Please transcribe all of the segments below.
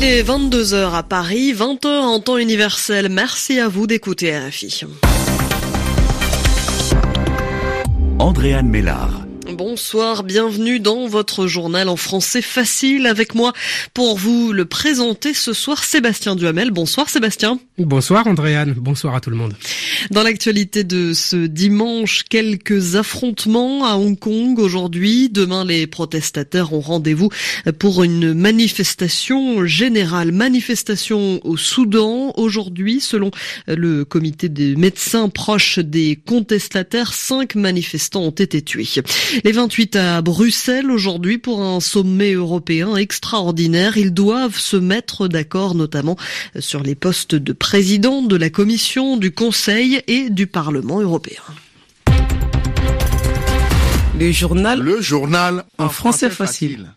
Il est 22h à Paris, 20h en temps universel. Merci à vous d'écouter RFI. Andréane Mélard. Bonsoir, bienvenue dans votre journal en français facile avec moi pour vous le présenter ce soir Sébastien Duhamel. Bonsoir Sébastien. Bonsoir Andréane, bonsoir à tout le monde. Dans l'actualité de ce dimanche, quelques affrontements à Hong Kong aujourd'hui. Demain, les protestataires ont rendez-vous pour une manifestation générale. Manifestation au Soudan aujourd'hui, selon le comité des médecins proches des contestataires, cinq manifestants ont été tués. Les 28 à Bruxelles aujourd'hui pour un sommet européen extraordinaire. Ils doivent se mettre d'accord notamment sur les postes de président de la Commission, du Conseil et du Parlement européen. Le journal. Le journal en, français, facile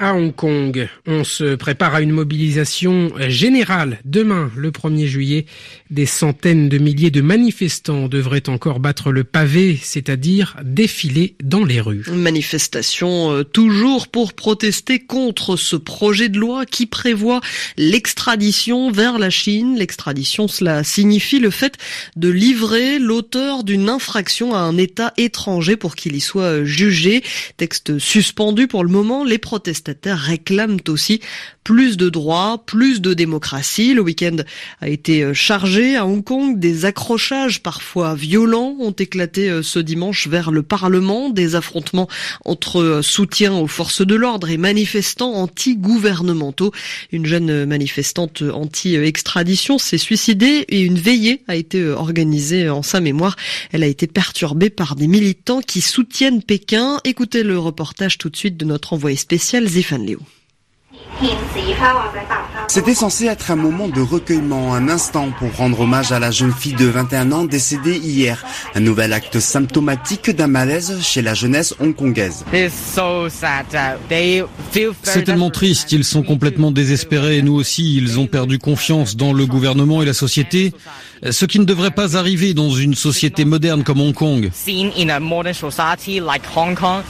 à Hong Kong. On se prépare à une mobilisation générale. Demain, le 1er juillet, des centaines de milliers de manifestants devraient encore battre le pavé, c'est-à-dire défiler dans les rues. Manifestation euh, toujours pour protester contre ce projet de loi qui prévoit l'extradition vers la Chine. L'extradition, cela signifie le fait de livrer l'auteur d'une infraction à un État étranger pour qu'il y soit jugé. Texte suspendu pour le moment. Les réclament aussi plus de droits, plus de démocratie. Le week-end a été euh, chargé à Hong Kong. Des accrochages parfois violents ont éclaté euh, ce dimanche vers le Parlement. Des affrontements entre euh, soutien aux forces de l'ordre et manifestants anti-gouvernementaux. Une jeune manifestante anti-extradition s'est suicidée et une veillée a été organisée en sa mémoire. Elle a été perturbée par des militants qui soutiennent Pékin. Écoutez le reportage tout de suite de notre envoyé spécial Zifan Liu. C'était censé être un moment de recueillement, un instant pour rendre hommage à la jeune fille de 21 ans décédée hier. Un nouvel acte symptomatique d'un malaise chez la jeunesse hongkongaise. C'est tellement triste, ils sont complètement désespérés. Nous aussi, ils ont perdu confiance dans le gouvernement et la société. Ce qui ne devrait pas arriver dans une société moderne comme Hong Kong.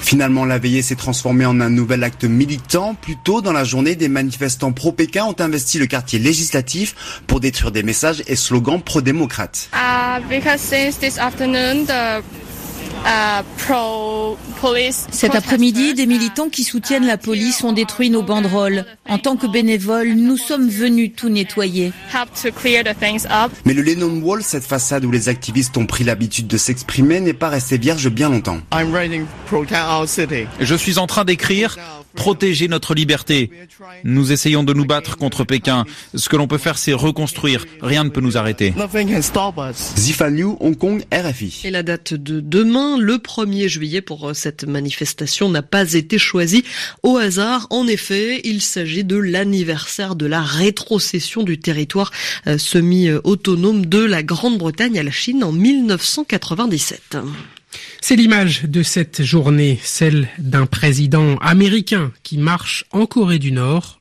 Finalement, la veillée s'est transformée en un nouvel acte militant. Plus tôt dans la journée, des manifestants pro-Pékin ont investi le quartier législatif pour détruire des messages et slogans pro-démocrates. Cet après-midi, des militants qui soutiennent la police ont détruit nos banderoles. En tant que bénévoles, nous sommes venus tout nettoyer. Mais le Lennon Wall, cette façade où les activistes ont pris l'habitude de s'exprimer, n'est pas resté vierge bien longtemps. Je suis en train d'écrire protéger notre liberté. Nous essayons de nous battre contre Pékin. Ce que l'on peut faire, c'est reconstruire. Rien ne peut nous arrêter. Zifan Liu, Hong Kong, RFI. Et la date de demain, le 1er juillet, pour euh, cette manifestation n'a pas été choisie au hasard. En effet, il s'agit de l'anniversaire de la rétrocession du territoire euh, semi-autonome de la Grande-Bretagne à la Chine en 1997. C'est l'image de cette journée, celle d'un président américain qui marche en Corée du Nord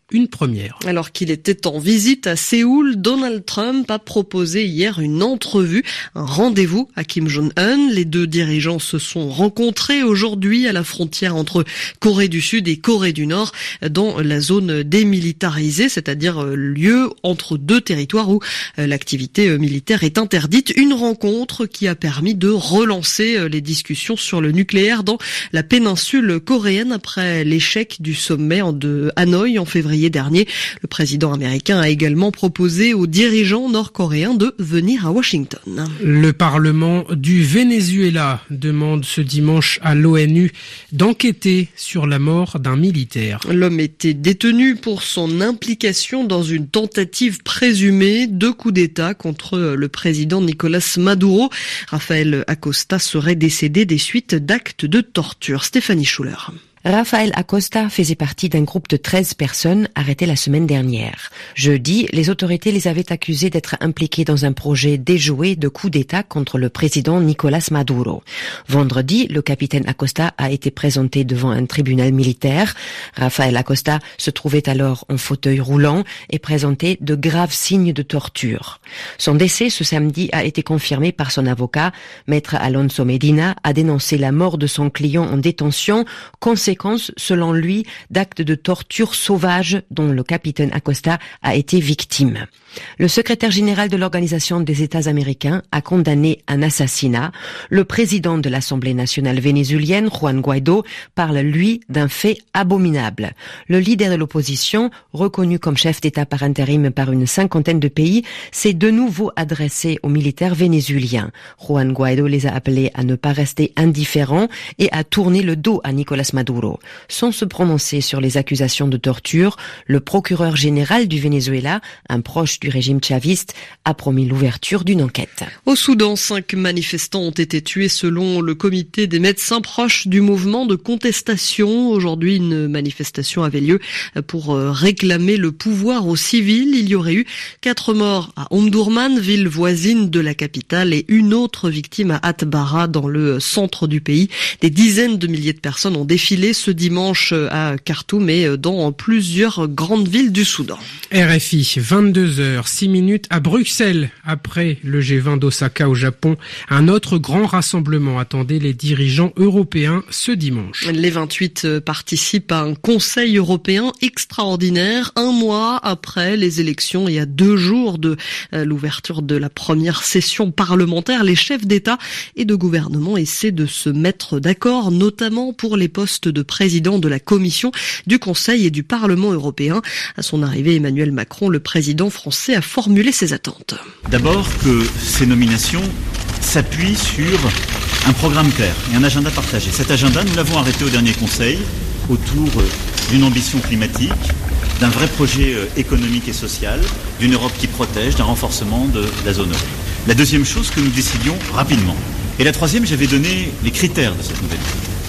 Alors qu'il était en visite à Séoul, Donald Trump a proposé hier une entrevue, un rendez-vous à Kim Jong-un. Les deux dirigeants se sont rencontrés aujourd'hui à la frontière entre Corée du Sud et Corée du Nord dans la zone démilitarisée, c'est-à-dire euh, lieu entre deux territoires où euh, l'activité euh, militaire est interdite. Une rencontre qui a permis de relancer les discussions sur le nucléaire dans la péninsule coréenne après l'échec du sommet de Hanoï en février dernier. Le président américain a également proposé aux dirigeants nord-coréens de venir à Washington. Le Parlement du Venezuela demande ce dimanche à l'ONU d'enquêter sur la mort d'un militaire. L'homme était détenu pour son implication dans une tentative présumée de coup d'État contre le président Nicolas Maduro. Rafael Acosta serait décédé des suites d'actes de torture. Stéphanie Schuller. Rafael Acosta faisait partie d'un groupe de 13 personnes arrêtées la semaine dernière. Jeudi, les autorités les avaient accusés d'être impliqués dans un projet déjoué de coup d'État contre le président Nicolas Maduro. Vendredi, le capitaine Acosta a été présenté devant un tribunal militaire. Rafael Acosta se trouvait alors en fauteuil roulant et présentait de graves signes de torture. Son décès ce samedi a été confirmé par son avocat. Maître Alonso Medina a dénoncé la mort de son client en détention, selon lui, d'actes de torture sauvage dont le capitaine Acosta a été victime. Le secrétaire général de l'Organisation des États américains a condamné un assassinat. Le président de l'Assemblée nationale vénézuélienne, Juan Guaido, parle, lui, d'un fait abominable. Le leader de l'opposition, reconnu comme chef d'État par intérim par une cinquantaine de pays, s'est de nouveau adressé aux militaires vénézuéliens. Juan Guaido les a appelés à ne pas rester indifférents et à tourner le dos à Nicolas Maduro. Sans se prononcer sur les accusations de torture, le procureur général du Venezuela, un proche du régime chaviste, a promis l'ouverture d'une enquête. Au Soudan, cinq manifestants ont été tués selon le comité des médecins proches du mouvement de contestation. Aujourd'hui, une manifestation avait lieu pour euh, réclamer le pouvoir aux civils. Il y aurait eu quatre morts à Omdurman, ville voisine de la capitale, et une autre victime à Atbara, dans le centre du pays. Des dizaines de milliers de personnes ont défilé ce dimanche à Khartoum et dans plusieurs grandes villes du Soudan. RFI, 22h, 6 minutes à Bruxelles. Après le G20 d'Osaka au Japon, un autre grand rassemblement attendait les dirigeants européens ce dimanche. Les 28 participent à un Conseil européen extraordinaire un mois après les élections et à deux jours de euh, l'ouverture de la première session parlementaire. Les chefs d'État et de gouvernement essaient de se mettre d'accord, notamment pour les postes de président de la Commission, du Conseil et du Parlement européen. À son arrivée, Emmanuel Macron, le président français, a formulé ses attentes. D'abord que ces nominations s'appuient sur un programme clair et un agenda partagé. Cet agenda, nous l'avons arrêté au dernier Conseil autour d'une ambition climatique, d'un vrai projet euh, économique et social, d'une Europe qui protège, d'un renforcement de la zone euro. La deuxième chose que nous décidions rapidement. Et la troisième, j'avais donné les critères de cette nouvelle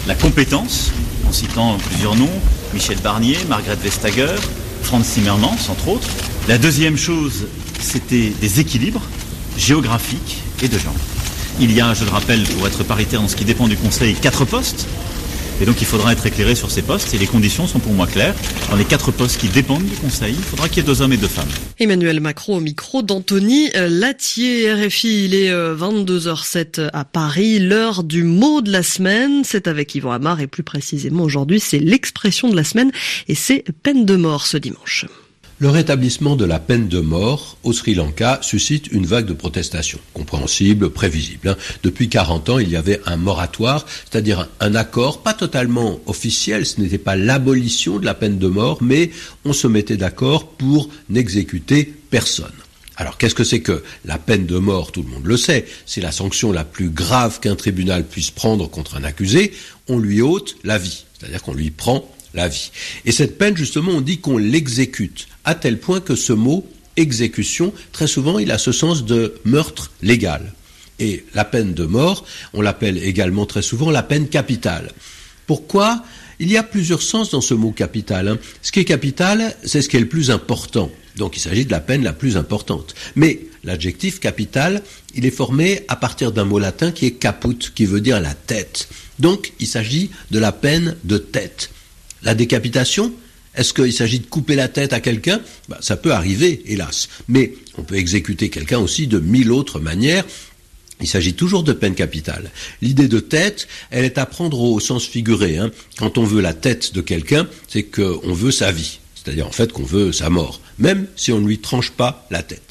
La compétence, en citant plusieurs noms, Michel Barnier, Margrethe Vestager, Franz Timmermans, entre autres. La deuxième chose, c'était des équilibres géographiques et de genre. Il y a, je le rappelle, pour être paritaire dans ce qui dépend du Conseil, quatre postes. Et donc il faudra être éclairé sur ces postes et les conditions sont pour moi claires. Dans les quatre postes qui dépendent du Conseil, il faudra qu'il y ait deux hommes et deux femmes. Emmanuel Macron au micro d'Anthony Latier, RFI. Il est 22h07 à Paris, l'heure du mot de la semaine. C'est avec Yvan Amar et plus précisément aujourd'hui, c'est l'expression de la semaine et c'est peine de mort ce dimanche. Le rétablissement de la peine de mort au Sri Lanka suscite une vague de protestations, compréhensible, prévisible. Hein. Depuis 40 ans, il y avait un moratoire, c'est-à-dire un accord, pas totalement officiel, ce n'était pas l'abolition de la peine de mort, mais on se mettait d'accord pour n'exécuter personne. Alors qu'est-ce que c'est que la peine de mort? Tout le monde le sait, c'est la sanction la plus grave qu'un tribunal puisse prendre contre un accusé, on lui ôte la vie, c'est-à-dire qu'on lui prend la vie. Et cette peine, justement, on dit qu'on l'exécute, à tel point que ce mot exécution, très souvent, il a ce sens de meurtre légal. Et la peine de mort, on l'appelle également très souvent la peine capitale. Pourquoi? Il y a plusieurs sens dans ce mot capital. Hein. Ce qui est capital, c'est ce qui est le plus important. Donc il s'agit de la peine la plus importante. Mais l'adjectif capital, il est formé à partir d'un mot latin qui est caput, qui veut dire la tête. Donc il s'agit de la peine de tête. La décapitation, est-ce qu'il s'agit de couper la tête à quelqu'un? Bah, Ça peut arriver, hélas. Mais on peut exécuter quelqu'un aussi de mille autres manières. Il s'agit toujours de peine capitale. L'idée de tête, elle est à prendre au sens figuré. Hein. Quand on veut la tête de quelqu'un, c'est qu'on veut sa vie. C'est-à-dire en fait qu'on veut sa mort, même si on ne lui tranche pas la tête.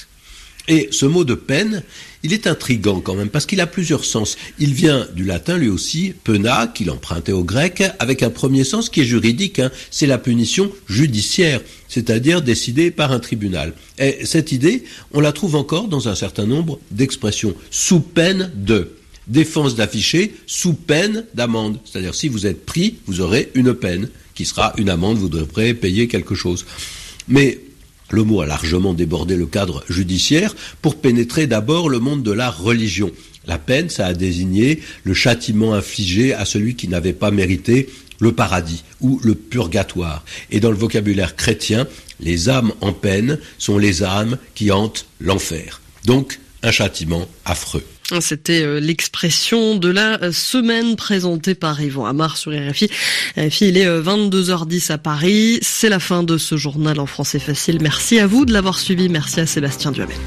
Et ce mot de peine, il est intrigant quand même, parce qu'il a plusieurs sens. Il vient du latin, lui aussi, pena, qu'il empruntait au grec, avec un premier sens qui est juridique. Hein. C'est la punition judiciaire, c'est-à-dire décidée par un tribunal. Et cette idée, on la trouve encore dans un certain nombre d'expressions, sous peine de. Défense d'afficher sous peine d'amende. C'est-à-dire si vous êtes pris, vous aurez une peine, qui sera une amende, vous devrez payer quelque chose. Mais le mot a largement débordé le cadre judiciaire pour pénétrer d'abord le monde de la religion. La peine, ça a désigné le châtiment infligé à celui qui n'avait pas mérité le paradis ou le purgatoire. Et dans le vocabulaire chrétien, les âmes en peine sont les âmes qui hantent l'enfer. Donc, un châtiment affreux. C'était euh, l'expression de la euh, semaine présentée par Yvon Amar sur RFI. RFI, il est 22h10 euh, à Paris. C'est la fin de ce journal en français facile. Merci à vous de l'avoir suivi. Merci à Sébastien Duhamel.